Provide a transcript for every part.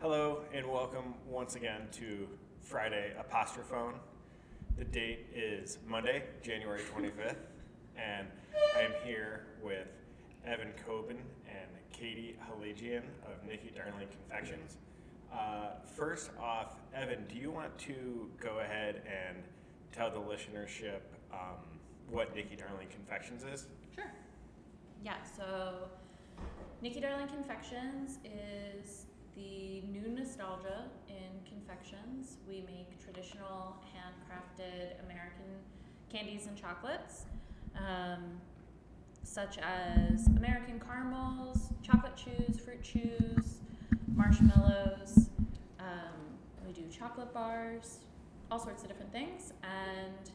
Hello and welcome once again to Friday Apostrophone. The date is Monday, January 25th, and I am here with Evan Coben and Katie Halajian of Nikki Darling Confections. Uh, first off, Evan, do you want to go ahead and tell the listenership um, what Nikki Darling Confections is? Sure. Yeah, so Nikki Darling Confections is the new nostalgia in confections. We make traditional handcrafted American candies and chocolates, um, such as American caramels, chocolate chews, fruit chews, marshmallows. Um, we do chocolate bars, all sorts of different things, and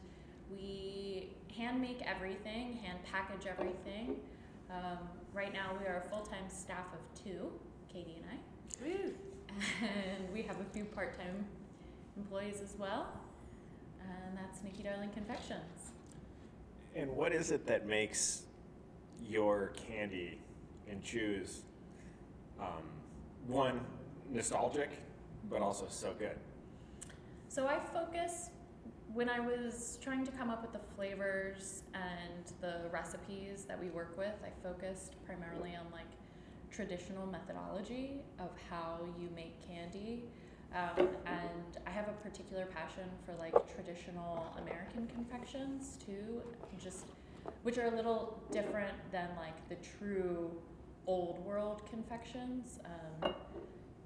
we hand make everything, hand package everything. Um, right now, we are a full time staff of two, Katie and I. And we have a few part time employees as well. And that's Nikki Darling Confections. And what is it that makes your candy and chews um, one nostalgic, but also so good? So I focus when I was trying to come up with the flavors and the recipes that we work with, I focused primarily on like traditional methodology of how you make candy. Um, and I have a particular passion for like traditional American confections too, just which are a little different than like the true old world confections. Um,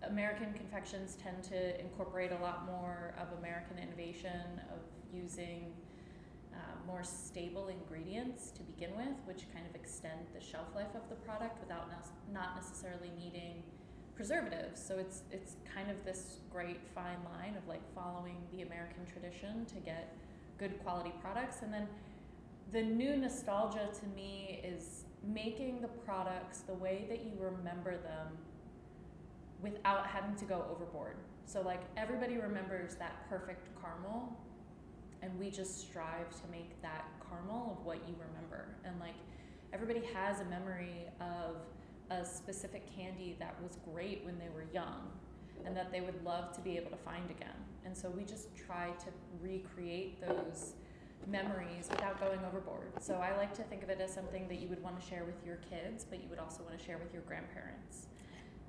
American confections tend to incorporate a lot more of American innovation of using uh, more stable ingredients to begin with, which kind of extend the shelf life of the product without ne- not necessarily needing preservatives. So it's it's kind of this great fine line of like following the American tradition to get good quality products, and then the new nostalgia to me is making the products the way that you remember them without having to go overboard. So like everybody remembers that perfect caramel and we just strive to make that caramel of what you remember. And like everybody has a memory of a specific candy that was great when they were young and that they would love to be able to find again. And so we just try to recreate those memories without going overboard. So I like to think of it as something that you would want to share with your kids, but you would also want to share with your grandparents.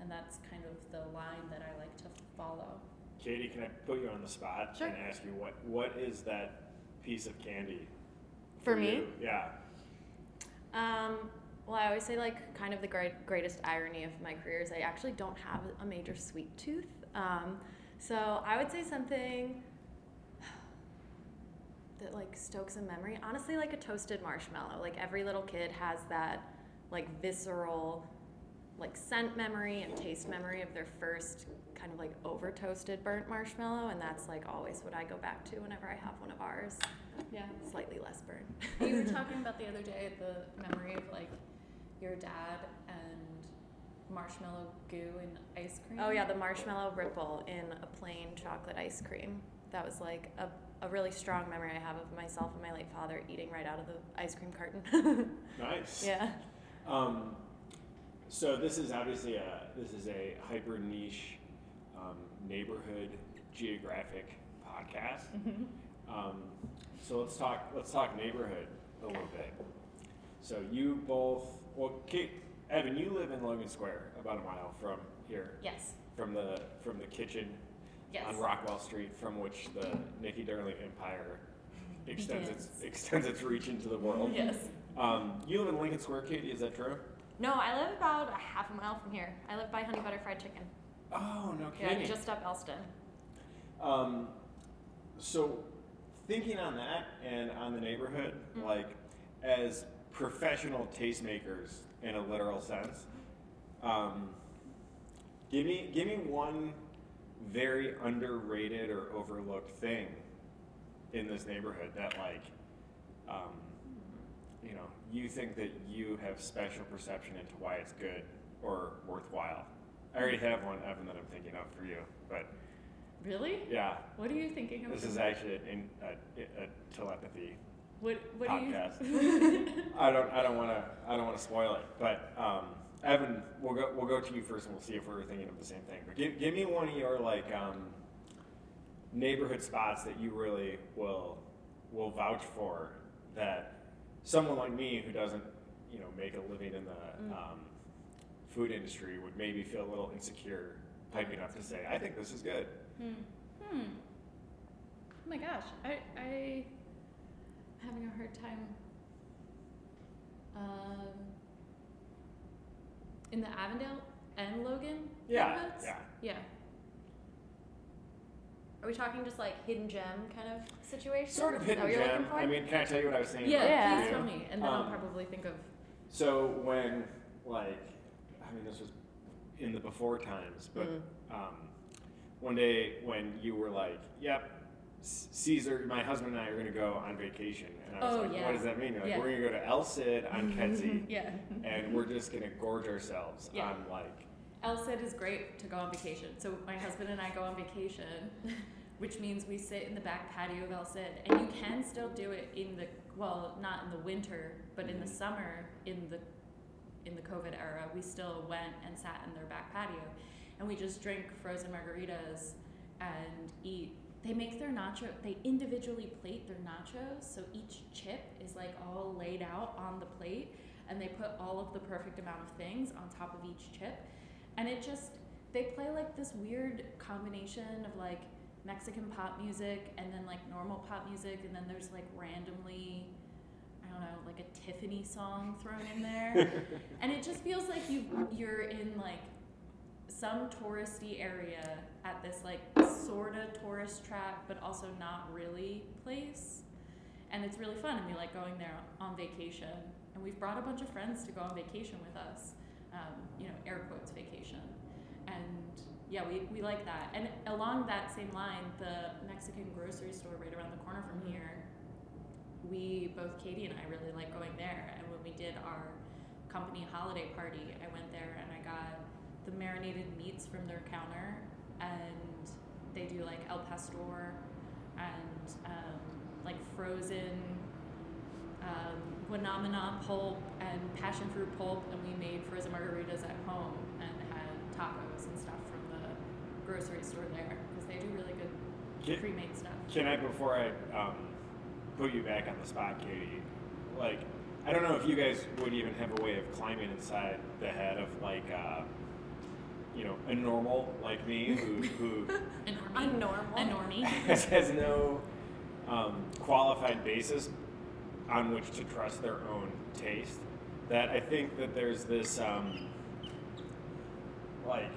And that's kind of the line that I like to follow. Katie, can I put you on the spot Sure. and ask you what what is that piece of candy For me? you? Yeah. Um, well, I always say like kind of the great, greatest irony of my career is I actually don't have a major sweet tooth. Um, so I would say something that like stokes a memory. Honestly, like a toasted marshmallow. Like every little kid has that like visceral like scent memory and taste memory of their first kind of like over toasted burnt marshmallow and that's like always what I go back to whenever I have one of ours. Yeah. Slightly less burnt. you were talking about the other day the memory of like your dad and marshmallow goo and ice cream. Oh yeah, the marshmallow ripple in a plain chocolate ice cream. That was like a, a really strong memory I have of myself and my late father eating right out of the ice cream carton. Nice. yeah. Um, so this is obviously a this is a hyper niche um, neighborhood geographic podcast. Mhm. Um, so let's talk let's talk neighborhood a little bit. So you both well, Kate, Evan, you live in Logan Square, about a mile from here, Yes. from the from the kitchen Yes. on Rockwell Street, from which the Nikki Darling Empire extends its extends its reach into the world. Yes. Um, you live in Lincoln Square, Katie. Is that true? No, I live about a half a mile from here. I live by Honey Butter Fried Chicken. Oh no Yeah, kidding. just up Elston. Um, so, thinking on that and on the neighborhood, Mhm. like as professional tastemakers in a literal sense, um, give me give me one very underrated or overlooked thing in this neighborhood that like, um, you know, you think that you have special perception into why it's good or worthwhile. I already have one, Evan, that I'm thinking of for you, but Really? yeah, What are you thinking of? this is actually in a, a telepathy What What do podcast. you? I don't I don't want to I don't want to spoil it, but um, Evan, we'll go we'll go to you first, and we'll see if we're thinking of the same thing. But give, give me one of your like um, neighborhood spots that you really will will vouch for that someone like me who doesn't you know make a living in the Mm. um, food industry would maybe feel a little insecure piping up to say, I think this is good. Hmm. Hmm. Oh my gosh, I I having a hard time. Um, in the Avondale and Logan Yeah, neighborhoods? yeah. Yeah. Are we talking just like hidden gem kind of situation? Sort of hidden gem. looking for? I mean, can I tell you what I was saying? Yeah, Yeah. please tell me, and then Um, I'll probably think of. So when like, I mean, this was in the before times, but Mm. um, one day when you were like, "Yep, Caesar, my husband and I are going to go on vacation," and I was Oh, like, yeah. "What does that mean?" Like, Yeah. "We're going to go to El Cid on Kedzie, Yeah. and we're just going to gorge ourselves on like." El Cid is great to go on vacation. So my husband and I go on vacation, which means we sit in the back patio of El Cid, and you can still do it in the well, not in the winter, but in the Mhm. summer in the in the COVID era. We still went and sat in their back patio, and we just drink frozen margaritas and eat. They make their nacho. They individually plate their nachos, so each chip is like all laid out on the plate, and they put all of the perfect amount of things on top of each chip and it just they play like this weird combination of like Mexican pop music and then like normal pop music and then there's like randomly I don't know like a Tiffany song thrown in there. And it just feels like you you're in like some touristy area at this like sort of tourist trap but also not really place. And it's really fun and we like going there on vacation. And we've brought a bunch of friends to go on vacation with us um, you know, air quotes vacation. And yeah, we, we like that. And along that same line, the Mexican grocery store right around the corner from Mhm. here, we, both Katie and I, really like going there. And when we did our company holiday party, I went there and I got the marinated meats from their counter. And they do like El Pastor and um, like frozen um, Guanabana pulp and passion fruit pulp, and we made frozen margaritas at home and had tacos and stuff from the grocery store there because they do really good Can, pre-made stuff. can I, before I um, put you back on the spot, Katie, like, I don't know if you guys would even have a way of climbing inside the head of like, uh, you know, a normal like me who, who A A normal. A normie. has, has no um, qualified basis on which to trust their own taste. That I think that there's this, um, like,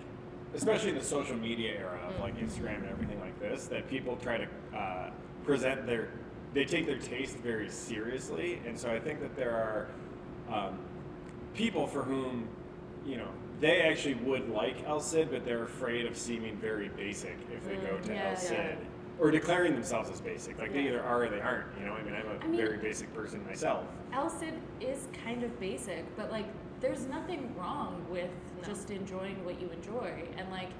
especially in the social media era of like Instagram and everything like this, that people try to uh, present their, they take their taste very seriously, and so I think that there are um, people for whom, you know, they actually would like El Cid, but they're afraid of seeming very basic if they go Mm, to yeah, El yeah. Cid. Or declaring themselves as basic. Like they either are or they aren't. You know, I mean, I'm a I mean- very basic person myself. El Cid is kind of basic, but like there's nothing wrong with No. just enjoying what you enjoy and like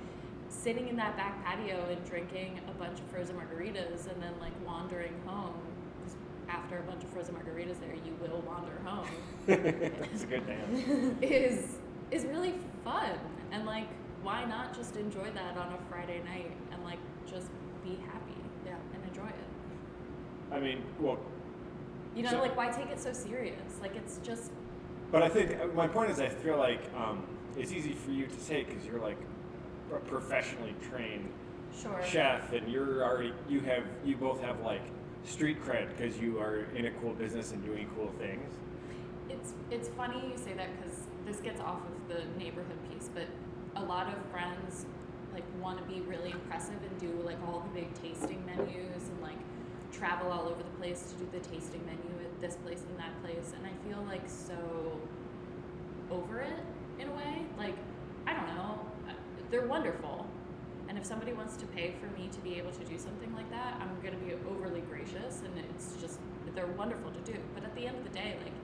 sitting in that back patio and drinking a bunch of frozen margaritas and then like wandering home 'cause after a bunch of frozen margaritas there you will wander home It's a good name. is is really fun and like why not just enjoy that on a Friday night and like just be happy Yeah. and enjoy it I mean, well, you know So- like why take it so serious like it's just but I think uh, my point is, I feel like um, it's easy for you to say because you're like a professionally trained sure chef, and you're already you have you both have like street cred because you are in a cool business and doing cool things. It's it's funny you say that because this gets off of the neighborhood piece, but a lot of friends like want to be really impressive and do like all the big tasting menus and like travel all over the place to do the tasting menu at this place and that place, and I feel like so over it in a way. Like I don't know, they're wonderful. And if somebody wants to pay for me to be able to do something like that, I'm going to be overly gracious, and it's just they're wonderful to do. But at the end of the day, like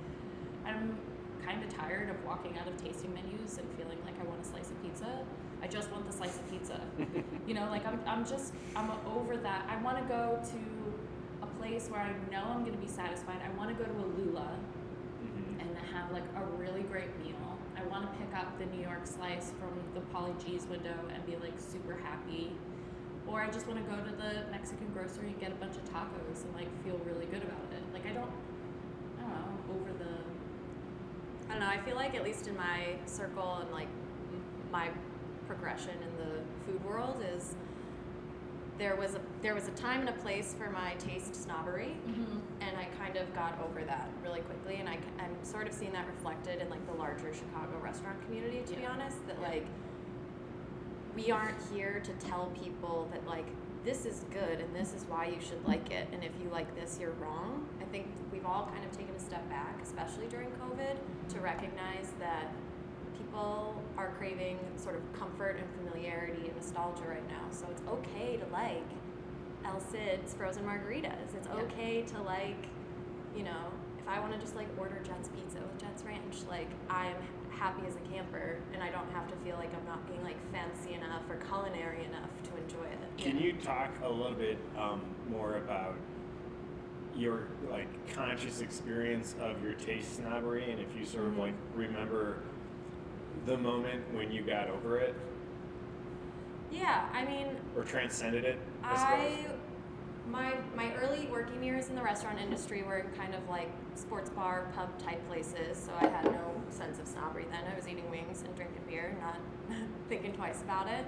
I'm kind of tired of walking out of tasting menus and feeling like I want a slice of pizza. I just want the slice of pizza. you know, like I'm, I'm just, I'm over that. I want to go to place where I know I'm going to be satisfied. I want to go to a Lula Mm-hmm. and have like a really great meal. I want to pick up the New York slice from the Paulie Gee's window and be like super happy. Or I just want to go to the Mexican grocery and get a bunch of tacos and like feel really good about it. Like I don't, I don't know, over the. I don't know. I feel like at least in my circle and like my progression in the food world is there was a there was a time and a place for my taste snobbery, mm-hmm. and I kind of got over that really quickly. And I, am sort of seeing that reflected in like the larger Chicago restaurant community. To be honest, that Yeah. like we aren't here to tell people that like this is good and this is why you should like it and if you like this you're wrong i think we've all kind of taken a step back especially during covid to recognize that people are craving sort of comfort and familiarity and nostalgia right now so it's okay to like el cid's frozen margaritas it's Yeah. okay to like you know if i want to just like order jet's pizza with jet's ranch like i'm happy as a camper and i don't have to feel like i'm not being like fancy enough or culinary enough to enjoy it Can you talk a little bit um, more about your like conscious experience of your taste snobbery, and if you sort of Mhm. like remember the moment when you got over it yeah i mean or transcended it? I, I my my early working years in the restaurant industry were in kind of like sports bar pub type places, so I had no sense of snobbery then. I was eating wings and drinking beer, not thinking twice about it.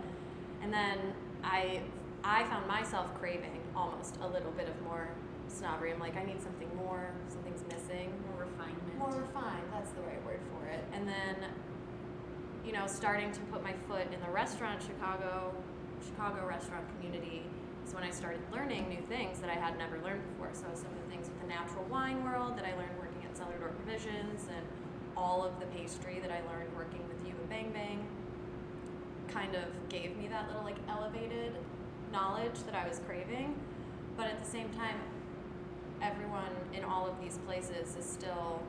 And then I I found myself craving almost a little bit of more snobbery. I'm like, I need something more, something's missing More refinement. more refined that's the right word for it and then you know starting to put my foot in the restaurant chicago chicago restaurant community is when i started learning new things that i had never learned before. So some of the things with the natural wine world that i learned working at cellar door provisions and all of the pastry that i learned working with you at bang bang kind of gave me that little like elevated knowledge that i was craving. But at the same time everyone in all of these places is still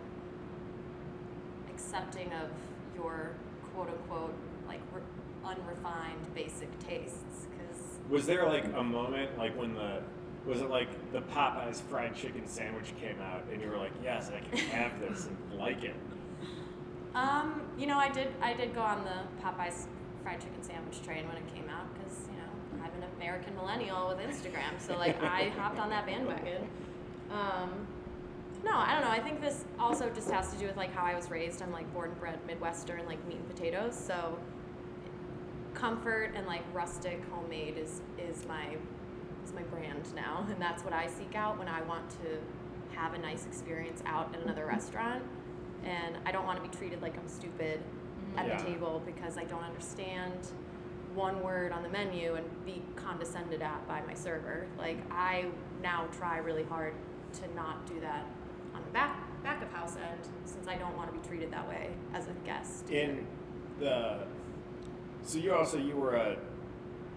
accepting of your quote unquote like re- unrefined basic tastes because Was there like a moment like when the was it like the Popeyes fried chicken sandwich came out and you were like, yes, I can have this and like it? um you know i did i did go on the popeyes fried chicken sandwich train when it came out because you know i'm an american millennial with instagram so like i hopped on that bandwagon um no i don't know. I think this also just has to do with like how i was raised. I'm like born and bred midwestern like meat and potatoes. So comfort and like rustic homemade is is my is my brand now. And that's what i seek out when i want to have a nice experience out at another restaurant. And i don't want to be treated like i'm stupid mm-hmm. at Yeah. the table because i don't understand one word on the menu and be condescended at by my server. Like i now try really hard to not do that on the back back of house end since i don't want to be treated that way as a guest In the so you also you were a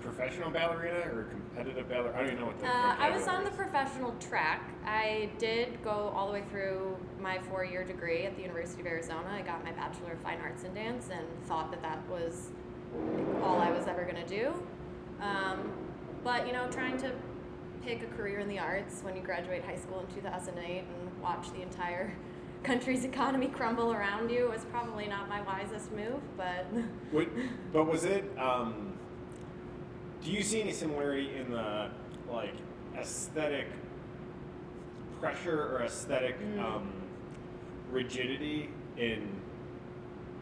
professional ballerina or a competitive ballerina? I don't even know what the. Uh, I was on the professional track. I did go all the way through my four year degree at the University of Arizona. I got my Bachelor of Fine Arts in Dance and thought that that was all I was ever going to do. Um, but, you know, trying to pick a career in the arts when you graduate high school in 2008 and watch the entire country's economy crumble around you was probably not my wisest move, but. What, but was it? Um, do you see any similarity in the like aesthetic pressure or aesthetic Mm. um, rigidity in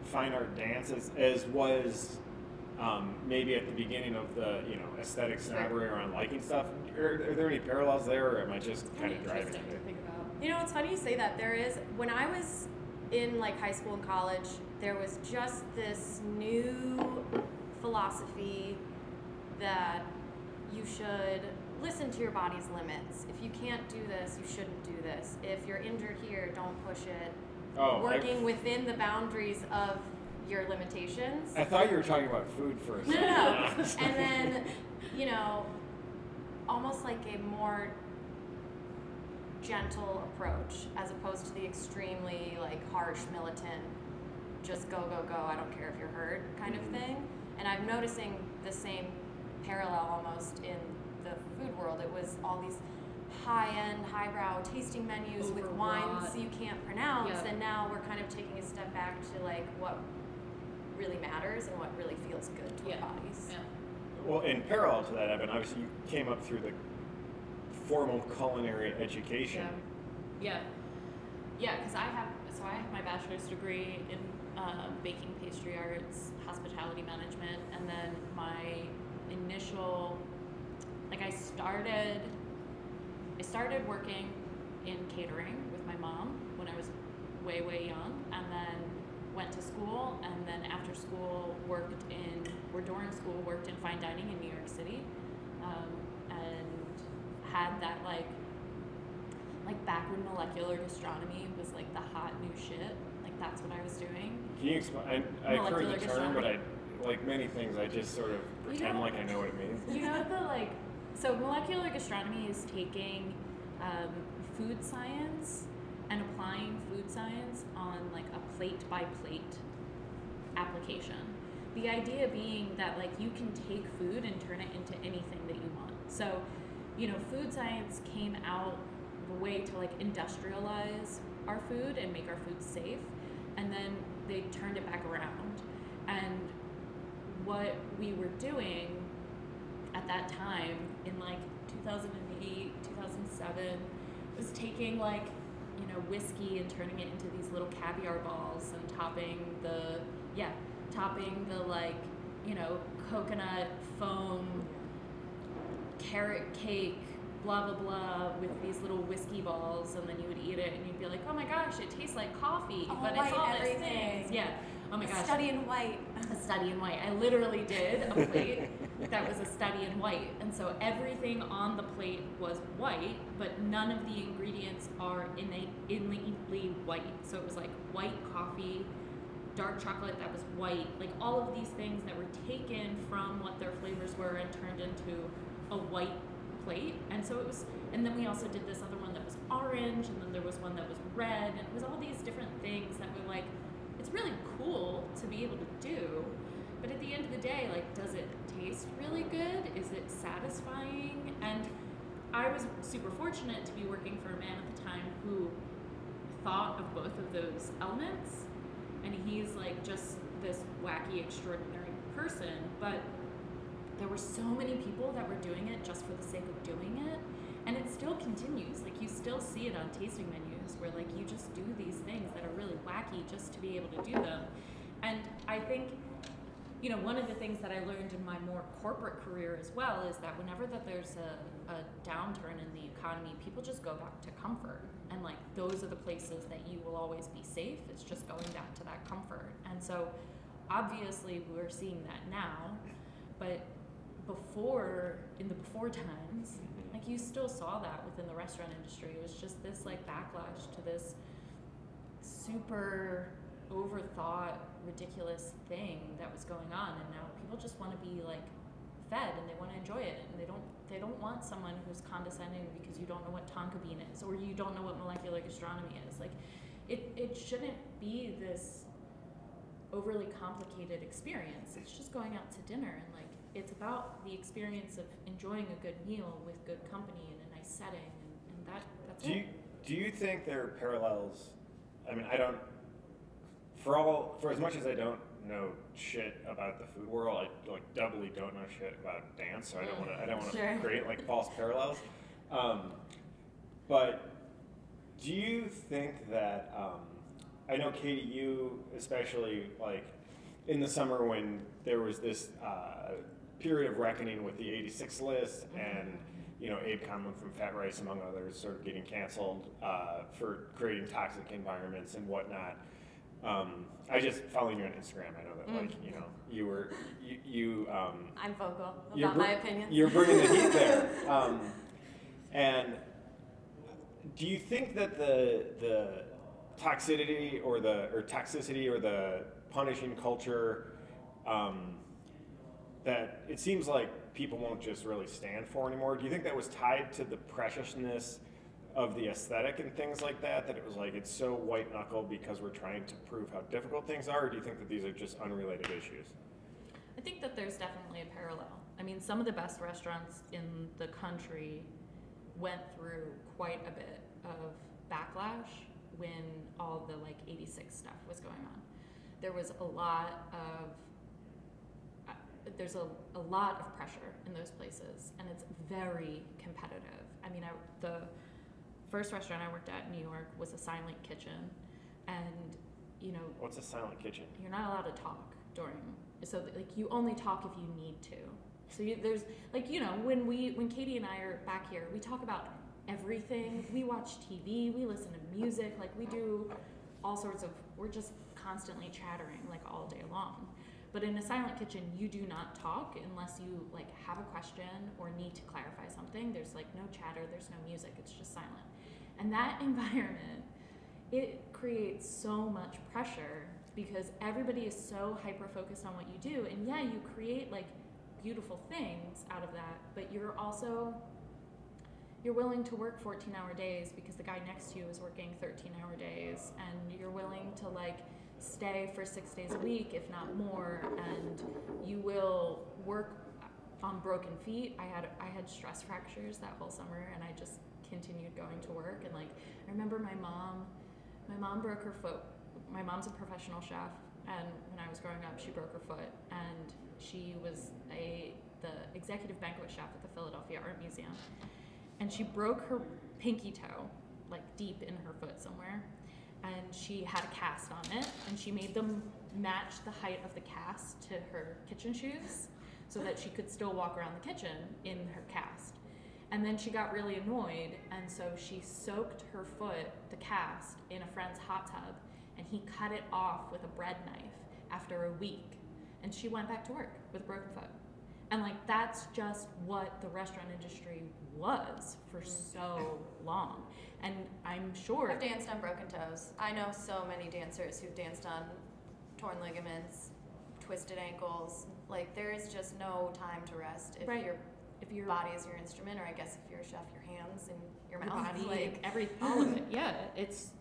fine art dance as, as was um, maybe at the beginning of the you know aesthetic snobbery around liking stuff? Are, are there any parallels there, or am I just kind of driving it? To think about. You know, it's funny you say that. There is, when I was in like high school and college, there was just this new philosophy that you should listen to your body's limits. If you can't do this, you shouldn't do this. If you're injured here, don't push it. Oh, I- Working within the boundaries of your limitations. I thought you were talking about food first. No, no, no. and then, you know, almost like a more gentle approach as opposed to the extremely like harsh militant just go go go i don't care if you're hurt kind of Mhm. thing and i'm noticing the same parallel almost in the food world it was all these high-end highbrow tasting menus with wines you can't pronounce Yep. and now we're kind of taking a step back to like what really matters and what really feels good to Yeah. our bodies. Yeah. Well, in parallel to that, Evan, obviously you came up through the formal culinary education. Yeah. Yeah, because I have so I have my bachelor's degree in uh, baking, pastry arts, hospitality management, and then my initial, like I started, I started working in catering with my mom when I was way way young, and then went to school, and then after school worked in or during school worked in fine dining in New York City, um, and had that like like back when molecular gastronomy was like the hot new shit. Like that's what I was doing. Can you explain? I, I've heard the term, but I, like many things, I just sort of pretend know- like I know what it means. You know the like so molecular gastronomy is taking um, food science and applying food science on like a plate by plate application. The idea being that like you can take food and turn it into anything that you want. So, you know, food science came out of a way to like industrialize our food and make our food safe, and then they turned it back around. And what we were doing at that time in like 2008, 2007 was taking like you know whiskey and turning it into these little caviar balls and topping the yeah topping the like you know coconut foam carrot cake blah blah blah with these little whiskey balls and then you would eat it and you'd be like oh my gosh it tastes like coffee Oh, but white it's all these everything. things yeah oh my gosh Study in white. a study in white. I literally did a plate that was a study in white. And so everything on the plate was white, but none of the ingredients are innate, innately white. So it was like white coffee, dark chocolate that was white, like all of these things that were taken from what their flavors were and turned into a white plate. And so it was, and then we also did this other one that was orange, and then there was one that was red, and it was all these different things that were like, it's really cool to be able to do. But at the end of the day, like, does it taste really good? Is it satisfying? And I was super fortunate to be working for a man at the time who thought of both of those elements. And he's like just this wacky, extraordinary person. But there were so many people that were doing it just for the sake of doing it. And it still continues. Like, you still see it on tasting menus where, like, you just do these things that are really wacky just to be able to do them. And I think you know, one of the things that I learned in my more corporate career as well is that whenever that there's a, a downturn in the economy, people just go back to comfort. And like those are the places that you will always be safe. It's just going back to that comfort. And so obviously we're seeing that now, but before in the before times, mm-hmm. like you still saw that within the restaurant industry. It was just this like backlash to this super overthought, ridiculous thing that was going on, and now people just want to be like fed and they want to enjoy it, and they don't they don't want someone who's condescending because you don't know what tonka bean is or you don't know what molecular gastronomy is. Like, it it shouldn't be this overly complicated experience. It's just going out to dinner and like it's about the experience of enjoying a good meal with good company in a nice setting, and, and that that's Do it. you do you think there are parallels? I mean, I don't. For all, for as much as I don't know shit about the food world, I like doubly don't know shit about dance. So I don't want to. I don't want to Sure. create like false parallels. Um, but do you think that? Um, I know Katie, you especially like in the summer when there was this uh, period of reckoning with the 86 list and you know Abe Conlon from Fat Rice among others sort of getting canceled uh, for creating toxic environments and whatnot. Um, I just following you on Instagram. I know that like you know you were you, you um, I'm vocal about br- my opinions. you're bringing the heat there. Um, and do you think that the the toxicity or the or toxicity or the punishing culture um, that it seems like people won't just really stand for anymore? Do you think that was tied to the preciousness of the aesthetic and things like that? That it was like it's so white knuckle because we're trying to prove how difficult things are, or do you think that these are just unrelated issues? I think that there's definitely a parallel. I mean, some of the best restaurants in the country went through quite a bit of backlash when all the like 86 stuff was going on. there was a lot of there's a, a lot of pressure in those places and it's very competitive. I mean I, the first restaurant i worked at in new york was a silent kitchen and you know What's a silent kitchen? you're not allowed to talk during so like you only talk if you need to. So you, there's like you know when we when katie and i are back here we talk about everything. We watch tv we listen to music like we do all sorts of we're just constantly chattering like all day long but in a silent kitchen you do not talk unless you like have a question or need to clarify something. There's like no chatter there's no music it's just silent. And that environment it creates so much pressure because everybody is so hyper focused on what you do. And yeah you create like beautiful things out of that but you're also you're willing to work 14 hour days because the guy next to you is working 13 hour days. And you're willing to like stay for six days a week if not more and you will work on broken feet. I had i had stress fractures that whole summer and i just continued going to work. And like i remember my mom my mom broke her foot. My mom's a professional chef and when i was growing up she broke her foot. And she was a the executive banquet chef at the philadelphia art museum. And she broke her pinky toe like deep in her foot somewhere and she had a cast on it and she made them match the height of the cast to her kitchen shoes so that she could still walk around the kitchen in her cast. And then she got really annoyed and so she soaked her foot the cast in a friend's hot tub and he cut it off with a bread knife after a week and she went back to work with a broken foot. And like that's just what the restaurant industry was for so long and i'm sure I've danced on broken toes. I know so many dancers who've danced on torn ligaments, twisted ankles. Like there is just no time to rest if Right. your if your body is your instrument, or I guess if you're a chef, your hands and your your mouth. body like every all of it yeah it's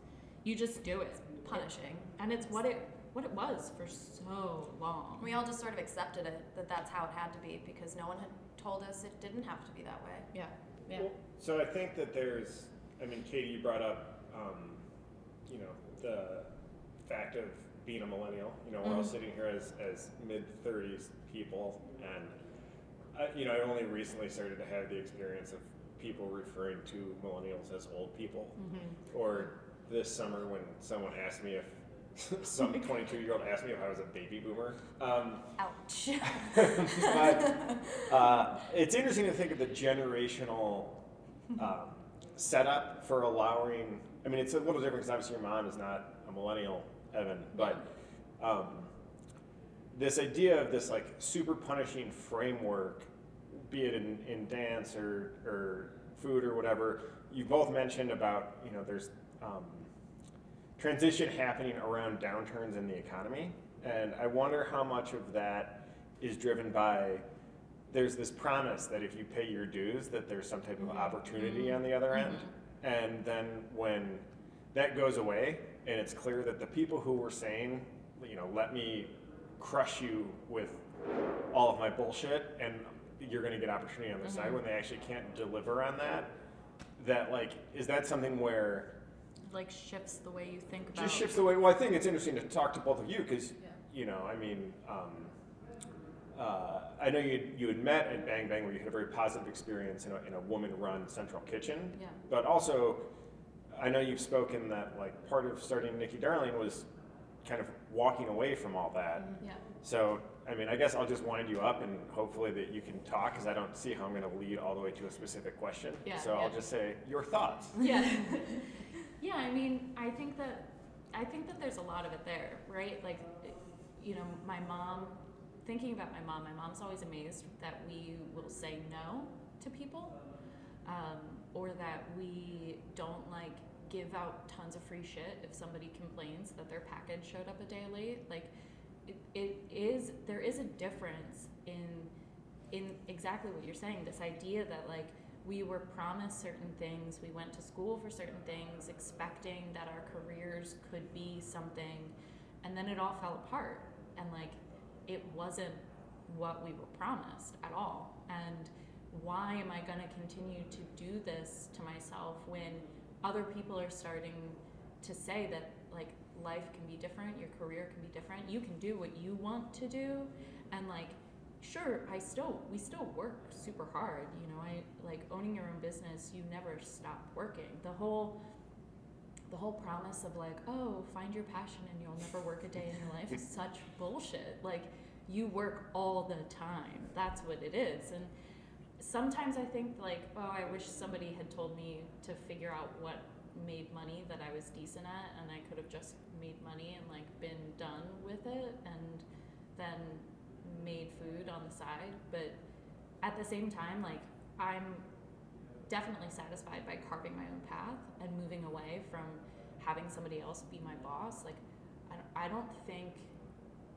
you just do it punishing. and it's what it what it was for so long We all just sort of accepted it that that's how it had to be because no one had told us it didn't have to be that way. yeah yeah Well, so I think that there's, I mean, Katie, you brought up, um, you know, the fact of being a millennial. You know, we're all Mhm. sitting here as, as mid 30s people, and, I, you know, I only recently started to have the experience of people referring to millennials as old people. mm-hmm. Or this summer when someone asked me if, some 22 year old asked me if I was a baby boomer. Um, Ouch. but uh, it's interesting to think of the generational um, setup for allowing. I mean, it's a little different because obviously your mom is not a millennial, Evan, but um, this idea of this like super punishing framework, be it in, in dance or, or food or whatever, you both mentioned about you know there's um, transition happening around downturns in the economy, and I wonder how much of that is driven by there's this promise that if you pay your dues that there's some type of Mhm. opportunity on the other end and then when that goes away and it's clear that the people who were saying you know let me crush you with all of my bullshit and you're going to get opportunity on the side Mhm. when they actually can't deliver on that that like is that something where like shifts the way you think about just shifts the way well i think it's interesting to talk to both of you because Yeah. you know i mean um, uh, i know you, you had met at bang bang where you had a very positive experience in a, in a woman-run central kitchen. Yeah. But also i know you've spoken that like part of starting nikki darling was kind of walking away from all that. Mhm. yeah. so i mean i guess i'll just wind you up and hopefully that you can talk because i don't see how i'm going to lead all the way to a specific question. Yeah, so i'll just say your thoughts. Yeah. Yeah i mean i think that i think that there's a lot of it there right? Like you know my mom thinking about my mom my mom's always amazed that we will say no to people um, or that we don't like give out tons of free shit if somebody complains that their package showed up a day late. Like it, it is there is a difference in in exactly what you're saying this idea that like we were promised certain things we went to school for certain things expecting that our careers could be something and then it all fell apart. And like it wasn't what we were promised at all and why am i going to continue to do this to myself when other people are starting to say that like life can be different, your career can be different. You can do what you want to do, and like, sure, I still we still work super hard. You know, I like owning your own business. You never stop working. The whole the whole promise of like, oh, find your passion and you'll never work a day in your life is such bullshit. Like, you work all the time. That's what it is. And sometimes I think like, oh, I wish somebody had told me to figure out what made money that I was decent at and I could have just made money and like been done with it and then made food on the side. But at the same time, like I'm definitely satisfied by carving my own path and moving away from having somebody else be my boss. Like I don't, think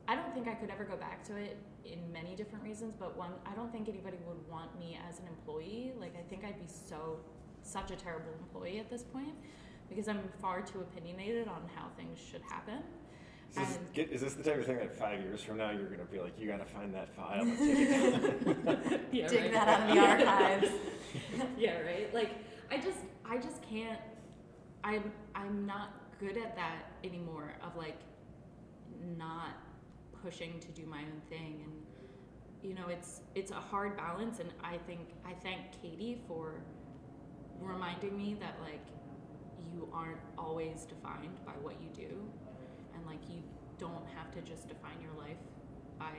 I don't think I could ever go back to it in many different reasons, but one I don't think anybody would want me as an employee. Like I think I'd be so such a terrible employee at this point because I'm far too opinionated on how things should happen. Is this, And- get, is this the type of thing that five years from now you're gonna be like, you gotta find that file and take it down? yeah, Dig right. that out of the archives. yeah, right. Like I just I just can't I'm I'm not good at that anymore of like not pushing to do my own thing and you know it's it's a hard balance and I think I thank Katie for reminding me that like you aren't always defined by what you do and like you don't have to just define your life by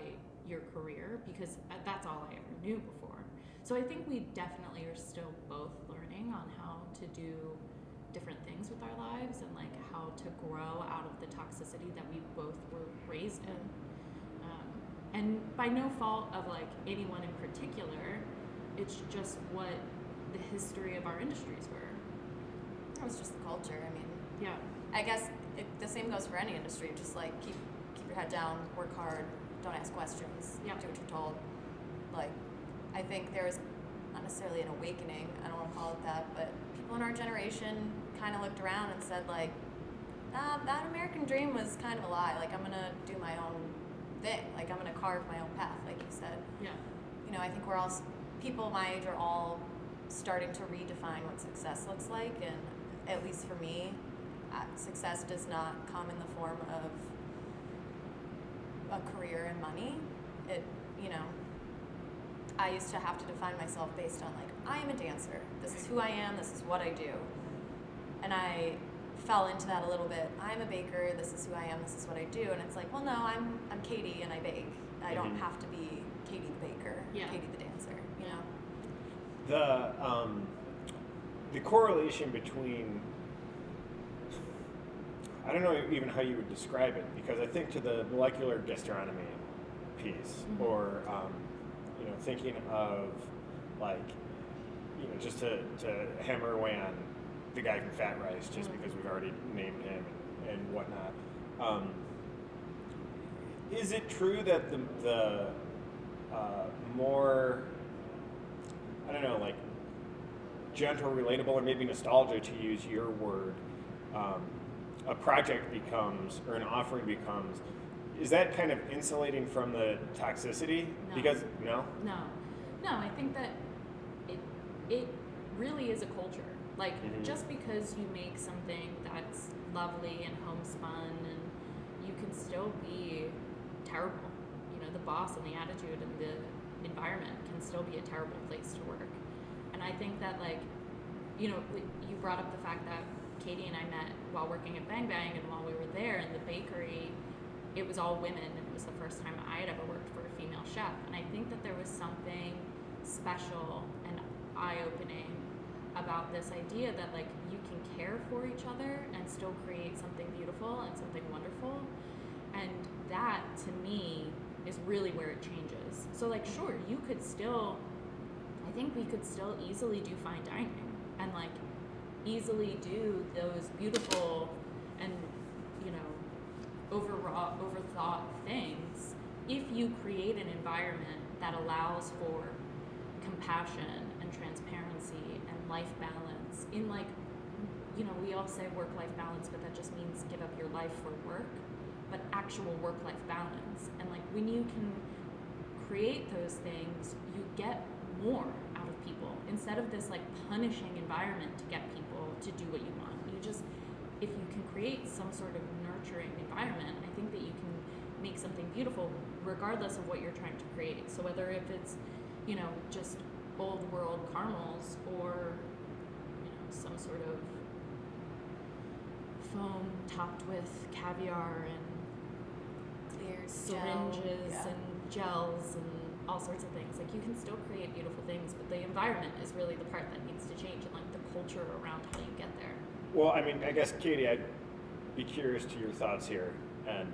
your career because uh, that's all I ever knew before. So I think we definitely are still both learning on how to do different things with our lives and like how to grow out of the toxicity that we both were raised in. Um, and by no fault of like anyone in particular, it's just what the history of our industries were. It was just the culture. I mean, Yeah. I guess it, the same goes for any industry. Just like keep keep your head down, work hard, don't ask questions, Yeah. do what you're told. Like, I think there's not necessarily an awakening. I don't want to call it that, but people in our generation kind of looked around and said like, ah, that American dream was kind of a lie. Like I'm gonna do my own thing. Like I'm gonna carve my own path, like you said. Yeah. you know, I think we're all people my age are all starting to redefine what success looks like, and at least for me, success does not come in the form of a career and money. It, you know, I used to have to define myself based on like I am a dancer. This is who I am. This is what I do, and I fell into that a little bit. I'm a baker. This is who I am. This is what I do, and it's like, well, no, I'm I'm Katie and I bake. I don't Mhm. have to be Katie the baker, Yeah. Katie the dancer. You know. The um, the correlation between I don't know even how you would describe it because I think to the molecular gastronomy piece Mhm. or um, you know thinking of like you know just to, to hammer away on the guy from Fat Rice just Mhm. because we've already named him and, and whatnot. Um, is it true that the the uh, more I don't know, like gentle, relatable, or maybe nostalgia to use your word, um, a project becomes or an offering becomes. Is that kind of insulating from the toxicity? No. Because no. No, no. I think that it it really is a culture. Like Mhm. just because you make something that's lovely and homespun, and you can still be terrible. You know, the boss and the attitude and the environment can still be a terrible place to work. And I think that like, you know, you brought up the fact that Katie and I met while working at Bang Bang, and while we were there in the bakery, it was all women, and it was the first time I had ever worked for a female chef. And I think that there was something special and eye opening about this idea that like you can care for each other and still create something beautiful and something wonderful. And that to me is really where it changes. So like sure, you could still I think we could still easily do fine dining and like easily do those beautiful and you know overwrought overthought things if you create an environment that allows for compassion and transparency and life balance. In like you know we all say work life balance but that just means give up your life for work but actual work life balance. And like when you can create those things you get more out of people. Instead of this like punishing environment to get people to do what you want you just if you can create some sort of nurturing environment, I think that you can make something beautiful regardless of what you're trying to create. So whether if it's, you know, just old world caramels or, you know, some sort of foam topped with caviar and Clear syringes gel, yeah. and gels and all sorts of things. Like you can still create beautiful things, but the environment is really the part that needs to change and like culture around how you get there. Well, I mean, I guess Katie, I'd be curious to your thoughts here, and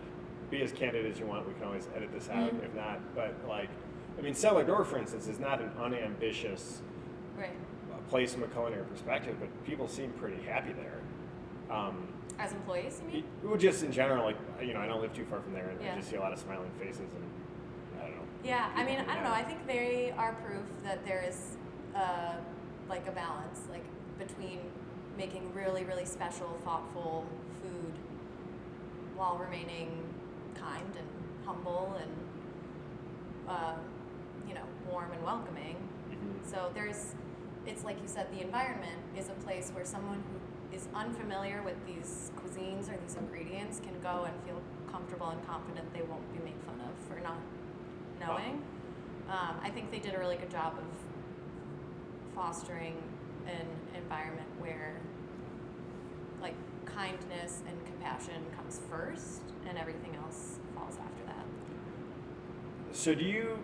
be as candid as you want. We can always edit this out Mhm. if not. But like, I mean, Cellar Door, for instance, is not an unambitious Right. uh, place from a culinary perspective, but people seem pretty happy there. Um, As employees, you mean? well, just in general, like you know, I don't live too far from there, and Yeah. I just see a lot of smiling faces, and I don't know. Yeah, I mean, I don't know. I think they are proof that there is uh, like a balance, like between making really, really special, thoughtful food while remaining kind and humble and uh, you know warm and welcoming. Mhm. So there's, it's like you said, the environment is a place where someone who is unfamiliar with these cuisines or these ingredients can go and feel comfortable and confident they won't be made fun of for not knowing. Um, I think they did a really good job of fostering an environment where like kindness and compassion comes first and everything else falls after that. So, do you,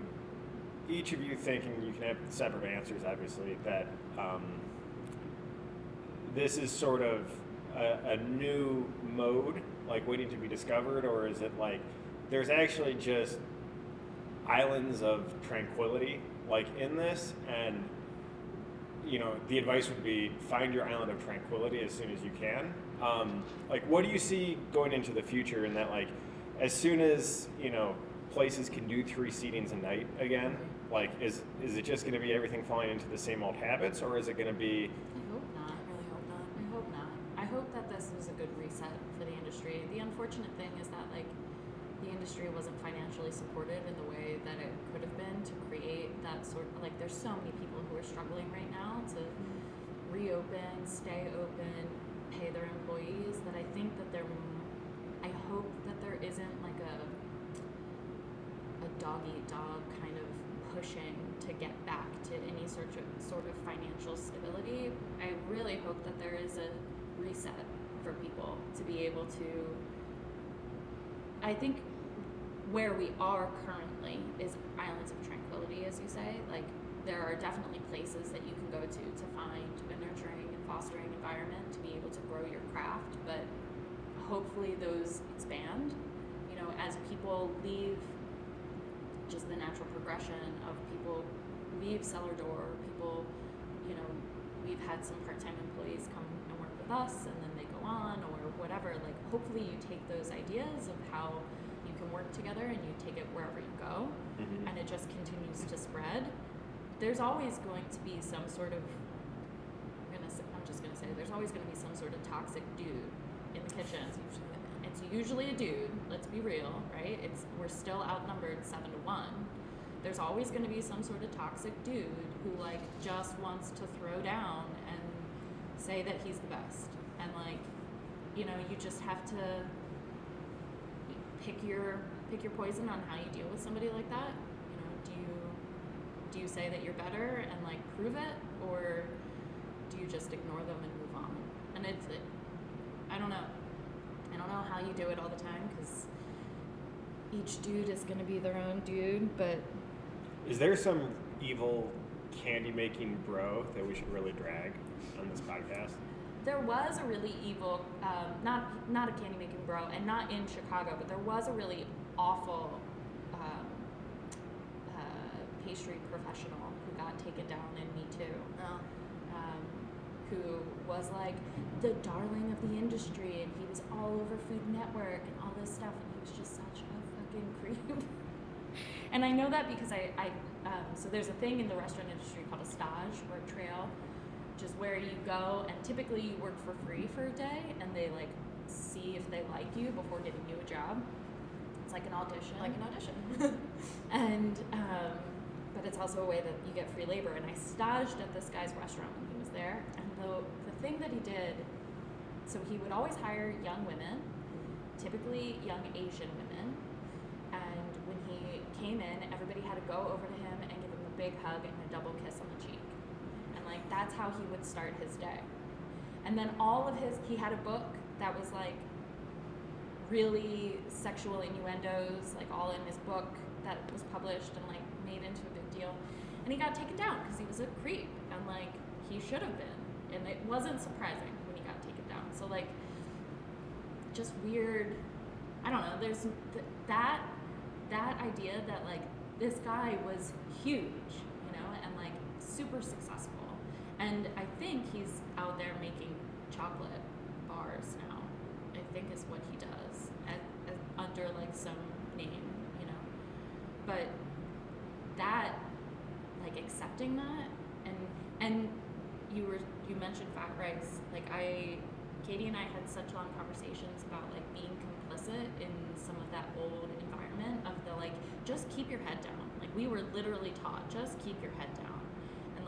each of you, thinking you can have separate answers, obviously, that um, this is sort of a, a new mode, like waiting to be discovered, or is it like there's actually just islands of tranquility, like in this, and you know, the advice would be find your island of tranquility as soon as you can. Um, like, what do you see going into the future in that, like, as soon as, you know, places can do three seatings a night again, like, is, is it just going to be everything falling into the same old habits, or is it going to be, I hope not. I really hope not. I hope not. I hope that this was a good reset for the industry. The unfortunate thing is that like the industry wasn't financially supported in the way that it could have been to create that sort of like there's so many people who are struggling right now to reopen, stay open, pay their employees that I think that there I hope that there isn't like a a dog eat dog kind of pushing to get back to any sort of sort of financial stability. I really hope that there is a reset for people to be able to I think where we are currently is islands of tranquility, as you say. Like there are definitely places that you can go to to find a nurturing and fostering environment to be able to grow your craft, but hopefully those expand. You know, as people leave just the natural progression of people leave Cellar Door, people, you know, we've had some part-time employees come and work with us and then they go on or whatever. Like hopefully you take those ideas of how can work together and you take it wherever you go mm-hmm. and it just continues to spread. There's always going to be some sort of I'm gonna I'm just gonna say there's always gonna be some sort of toxic dude in the kitchen. It's usually it's usually a dude. Let's be real, right? It's we're still outnumbered seven to one. There's always going to be some sort of toxic dude who like just wants to throw down and say that he's the best, and like, you know, you just have to pick your pick your poison on how you deal with somebody like that. You know, do you do you say that you're better and like prove it, or do you just ignore them and move on? And it's it, I don't know. I don't know how you do it all the time because each dude is going to be their own dude, but is there some evil candy making bro that we should really drag on this podcast? There was a really evil, um, not not a candy making bro, and not in Chicago, but there was a really awful um, uh, pastry professional who got taken down in Me Too. No. um, who was like the darling of the industry, and he was all over Food Network and all this stuff, and he was just such a fucking creep. and I know that because I, I um, so there's a thing in the restaurant industry called a stage or a trail, just where you go and typically you work for free for a day, and they like see if they like you before giving you a job. It's like an audition Like an audition. and um, but it's also a way that you get free labor. And I staged at this guy's restaurant when he was there, and the the thing that he did, so he would always hire young women, typically young Asian women. And when he came in, everybody had to go over to him and give him a big hug and a double kiss on the cheek. Like that's how he would start his day. And then all of his, he had a book that was like really sexual innuendos, like all in his book that was published and like made into a big deal. And he got taken down because he was a creep and like he should have been. And it wasn't surprising when he got taken down. So like, just weird. I don't know. There's th- that that idea that like this guy was huge, you know, and like super successful. And I think he's out there making chocolate bars now. I think is what he does at, at, under like some name, you know. But that, like accepting that, and and you were you mentioned Fat Rice. Like I, Katie and I had such long conversations about like being complicit in some of that old environment of the like just keep your head down. Like we were literally taught just keep your head down,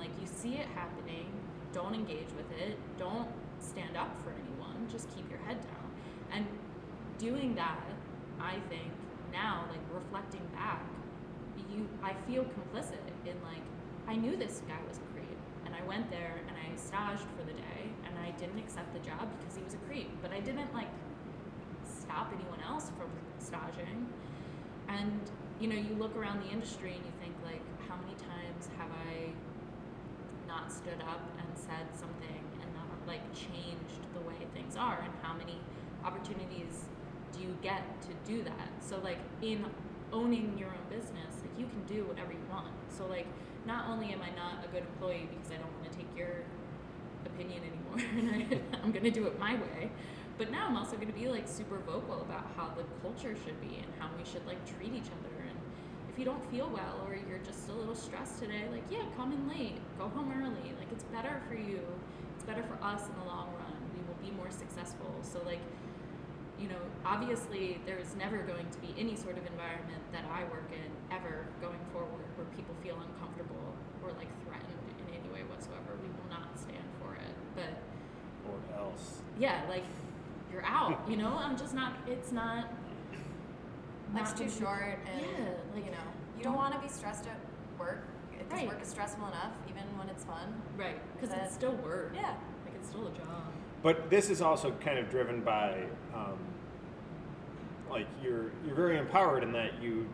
like you see it happening, don't engage with it, don't stand up for anyone, just keep your head down, and doing that, I think now like reflecting back, you I feel complicit in like I knew this guy was a creep, and I went there and I staged for the day, and I didn't accept the job because he was a creep, but I didn't like stop anyone else from staging. And you know, you look around the industry and you think like, how many times have I not stood up and said something and not like changed the way things are, and how many opportunities do you get to do that? So like in owning your own business, like you can do whatever you want. So like not only am I not a good employee because I don't want to take your opinion anymore and I'm gonna do it my way, but now I'm also gonna be like super vocal about how the culture should be and how we should like treat each other you don't feel well or you're just a little stressed today, like yeah, come in late, go home early. Like it's better for you. It's better for us in the long run. We will be more successful. So like you know, obviously there's never going to be any sort of environment that I work in ever going forward where people feel uncomfortable or like threatened in any way whatsoever. We will not stand for it. But Or else. yeah, like you're out, you know? I'm just not it's not Life's too gonna short, and yeah, like you know, you don't want to be stressed at work. Because Right. work is stressful enough, even when it's fun. right, because it's still work. Yeah. Like it's still a job. But this is also kind of driven by, um, like you're you're very empowered in that you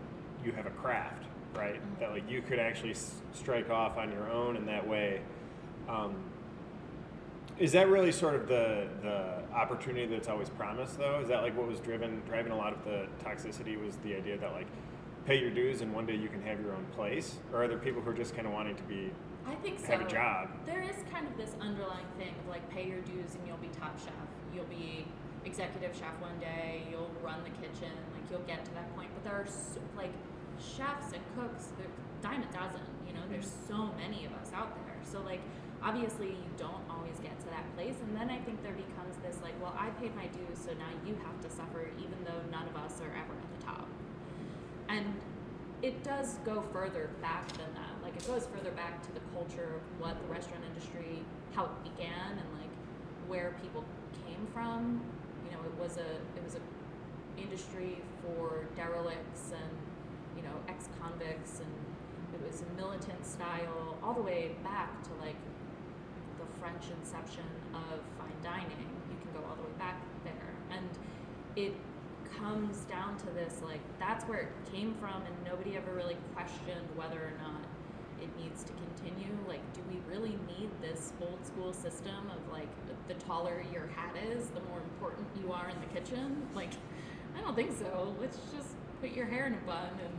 you have a craft, right? Mhm. That like you could actually s- strike off on your own in that way. Um, is that really sort of the the opportunity that's always promised, though? Is that like what was driven driving a lot of the toxicity was the idea that like pay your dues and one day you can have your own place, or are there people who are just kind of wanting to be I think so. have a job? There is kind of this underlying thing of like pay your dues and you'll be top chef. You'll be executive chef one day. You'll run the kitchen. Like you'll get to that point. But there are so, like chefs and cooks. They're dime a dozen. You know, there's mm-hmm. so many of us out there. So like obviously you don't always get to that place. And then I think there becomes this like, well, I paid my dues, so now you have to suffer, even though none of us are ever at the top. And it does go further back than that. Like it goes further back to the culture of what the restaurant industry, how it began, and like where people came from. You know, it was a it was a industry for derelicts and you know ex convicts, and it was a militant style all the way back to like French inception of fine dining. You can go all the way back there, and it comes down to this like that's where it came from and nobody ever really questioned whether or not it needs to continue. Like do we really need this old school system of like the taller your hat is the more important you are in the kitchen? Like i don't think so. Let's just put your hair in a bun and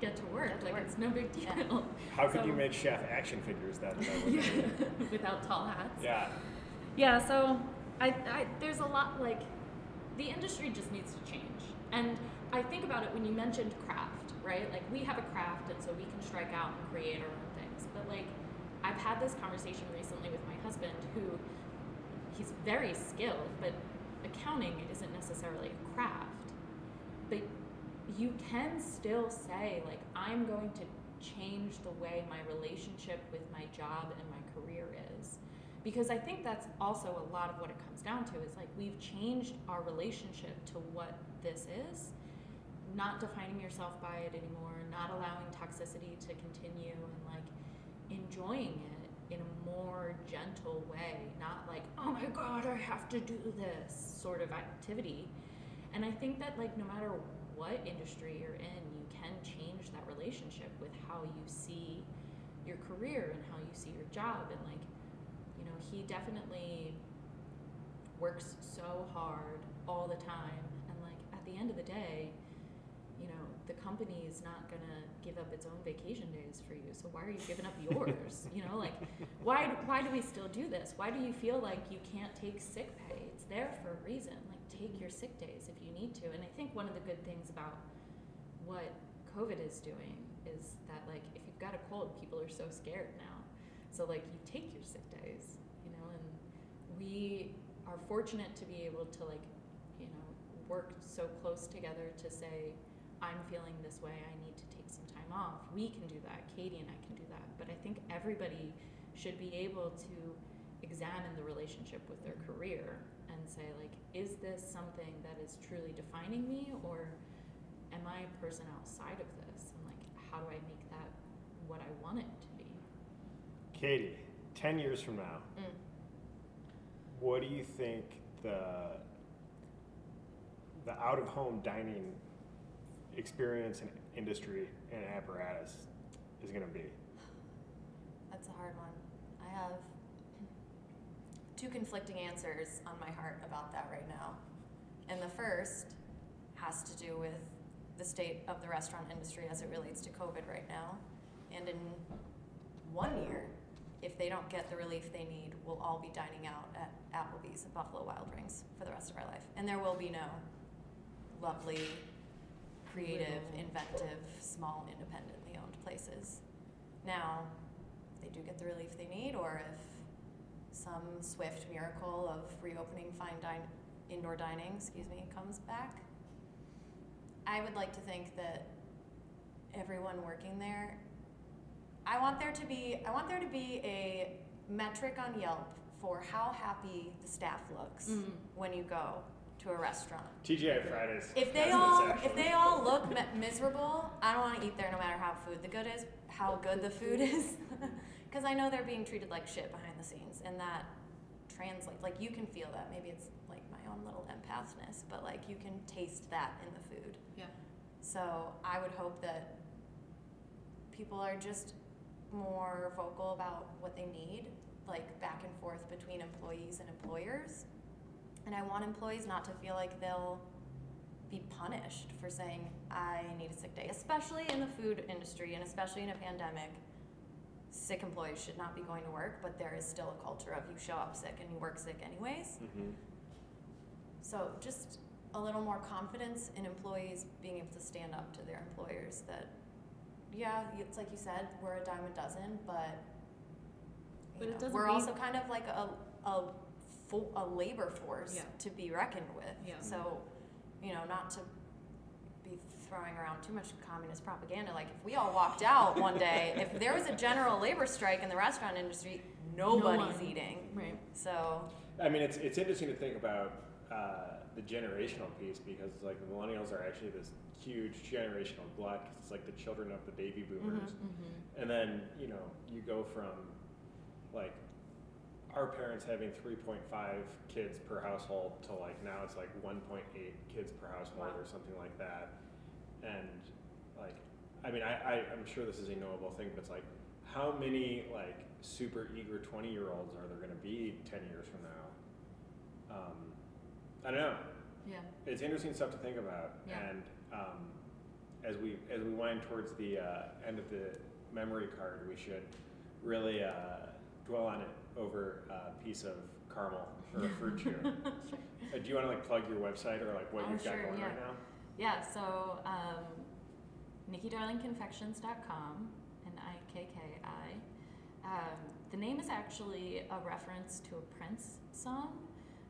get to work Get to like work. it's no big deal Yeah. How could So- you make chef action figures that? that Yeah, without tall hats yeah. yeah, so I, I there's a lot like the industry just needs to change. And I think about it when you mentioned craft, right? Like we have a craft and so we can strike out and create our own things. But like I've had this conversation recently with my husband who he's very skilled, but accounting isn't necessarily a craft. But you can still say like I'm going to change the way my relationship with my job and my career is because I think that's also a lot of what it comes down to is like we've changed our relationship to what this is, not defining yourself by it anymore, not allowing toxicity to continue, and like enjoying it in a more gentle way, not like, oh my god, I have to do this sort of activity. And I think that like no matter what industry you're in, you can change that relationship with how you see your career and how you see your job and like you know, he definitely works so hard all the time and like at the end of the day, you know, the company is not gonna give up its own vacation days for you. So why are you giving up yours? you know, like why why do we still do this? Why do you feel like you can't take sick pay? It's there for a reason. Like take your sick days if you need to. And I think one of the good things about what COVID is doing is that like if you've got a cold, people are so scared now. So like you take your sick days, you know, and we are fortunate to be able to like, you know, work so close together to say, I'm feeling this way, I need to take some time off. We can do that. Katie and I can do that. But I think everybody should be able to examine the relationship with their career and say like, is this something that is truly defining me or am I a person outside of this? And like, how do I make that what I want it to be? Katie, 10 years from now, Mm. what do you think the the out of home dining experience and industry and apparatus is going to be? That's a hard one. I have two conflicting answers on my heart about that right now. And the first has to do with the state of the restaurant industry as it relates to COVID right now. And in one year, if they don't get the relief they need, we'll all be dining out at Applebee's and Buffalo Wild Wings for the rest of our life. And there will be no lovely, creative, inventive, small, independently owned places. Now, they do get the relief they need, or if some swift miracle of reopening fine dine, indoor dining, excuse me, comes back, I would like to think that everyone working there, I want there to be, I want there to be a metric on Yelp for how happy the staff looks Mm. when you go to a restaurant. TGI Fridays. If they has all, if they all look mi- miserable, I don't want to eat there no matter how food the good is, how good the food is, because I know they're being treated like shit behind the scenes, and that translates. Like you can feel that. Maybe it's like my own little empathness, but like you can taste that in the food. Yeah. So I would hope that people are just more vocal about what they need, like back and forth between employees and employers. And I want employees not to feel like they'll be punished for saying, I need a sick day, especially in the food industry and especially in a pandemic. Sick employees should not be going to work, but there is still a culture of you show up sick and you work sick anyways. Mhm. So just a little more confidence in employees being able to stand up to their employers that, yeah, it's like you said, we're a dime a dozen, but, you But it know, doesn't we're mean- also kind of like a, a, fo- a labor force Yeah. to be reckoned with. Yeah. So, you know, not to be throwing around too much communist propaganda. Like if we all walked out one day, if there was a general labor strike in the restaurant industry, nobody's one. eating. Right. So I mean, it's it's interesting to think about uh, the generational piece because like the millennials are actually this huge generational glut 'cause it's like the children of the baby boomers, Mm-hmm. and then you know you go from like our parents having 3.5 kids per household to like now it's like 1.8 kids per household Wow. or something like that, and like I mean I, I I'm sure this is a knowable thing, but it's like how many like super eager 20 year olds are there going to be 10 years from now? Um, I don't know. Yeah. It's interesting stuff to think about, Yeah. and um, as we as we wind towards the uh, end of the memory card, we should really uh, dwell on it over a piece of caramel or a fruit chew. Uh, do you want to like plug your website or like what Oh, you've got going yeah. right now? Yeah, so um, NikkiDarlingConfections.com and I K K I. Um, the name is actually a reference to a Prince song.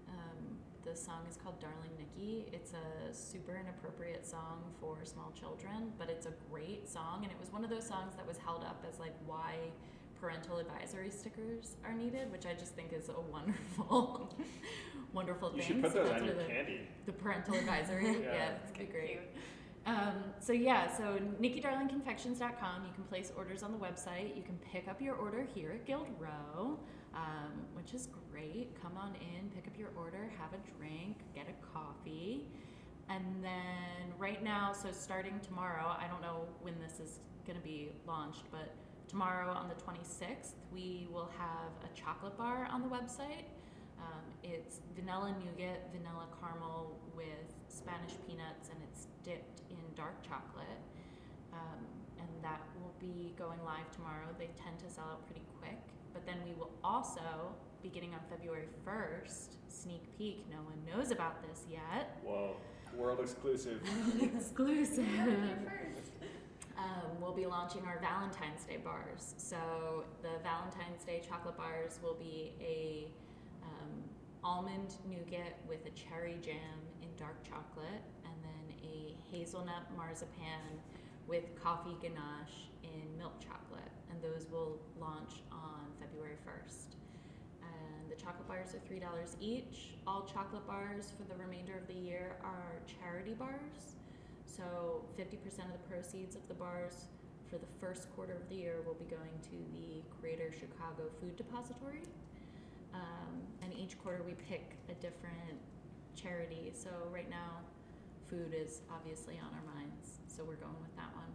Um, the song is called Darling Nikki. It's a super inappropriate song for small children, but it's a great song, and it was one of those songs that was held up as like why parental advisory stickers are needed, which I just think is a wonderful, wonderful thing. You should put So those that's on your the, candy. the parental advisory. Yeah. yeah, that'd be great. Um, so yeah, so NikkiDarlingConfections.com. You can place orders on the website. You can pick up your order here at Guild Row, um, which is great. Come on in, pick up your order, have a drink, get a coffee, and then right now, so starting tomorrow, I don't know when this is going to be launched, but tomorrow on the 26th, we will have a chocolate bar on the website. Um, it's vanilla nougat, vanilla caramel with Spanish peanuts, and it's dipped in dark chocolate. Um, and that will be going live tomorrow. They tend to sell out pretty quick. But then we will also, beginning on February 1st, sneak peek, no one knows about this yet. Whoa, world exclusive. Exclusive. Um, we'll be launching our Valentine's Day bars. So the Valentine's Day chocolate bars will be a um, almond nougat with a cherry jam in dark chocolate, and then a hazelnut marzipan with coffee ganache in milk chocolate. And those will launch on February 1st. And the chocolate bars are $3 each. All chocolate bars for the remainder of the year are charity bars. So 50% of the proceeds of the bars for the first quarter of the year will be going to the Greater Chicago Food Depository. Um, and each quarter we pick a different charity. So right now, food is obviously on our minds. So we're going with that one.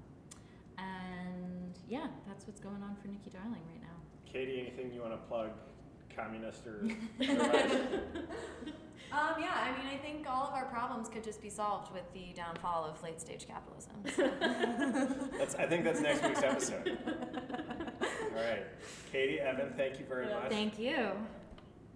And yeah, that's what's going on for Nikki Darling right now. Katie, anything you want to plug? Communist or? Um, yeah, I mean, I think all of our problems could just be solved with the downfall of late stage capitalism. That's, I think that's next week's episode. All right. Katie, Evan, thank you very much. Thank you.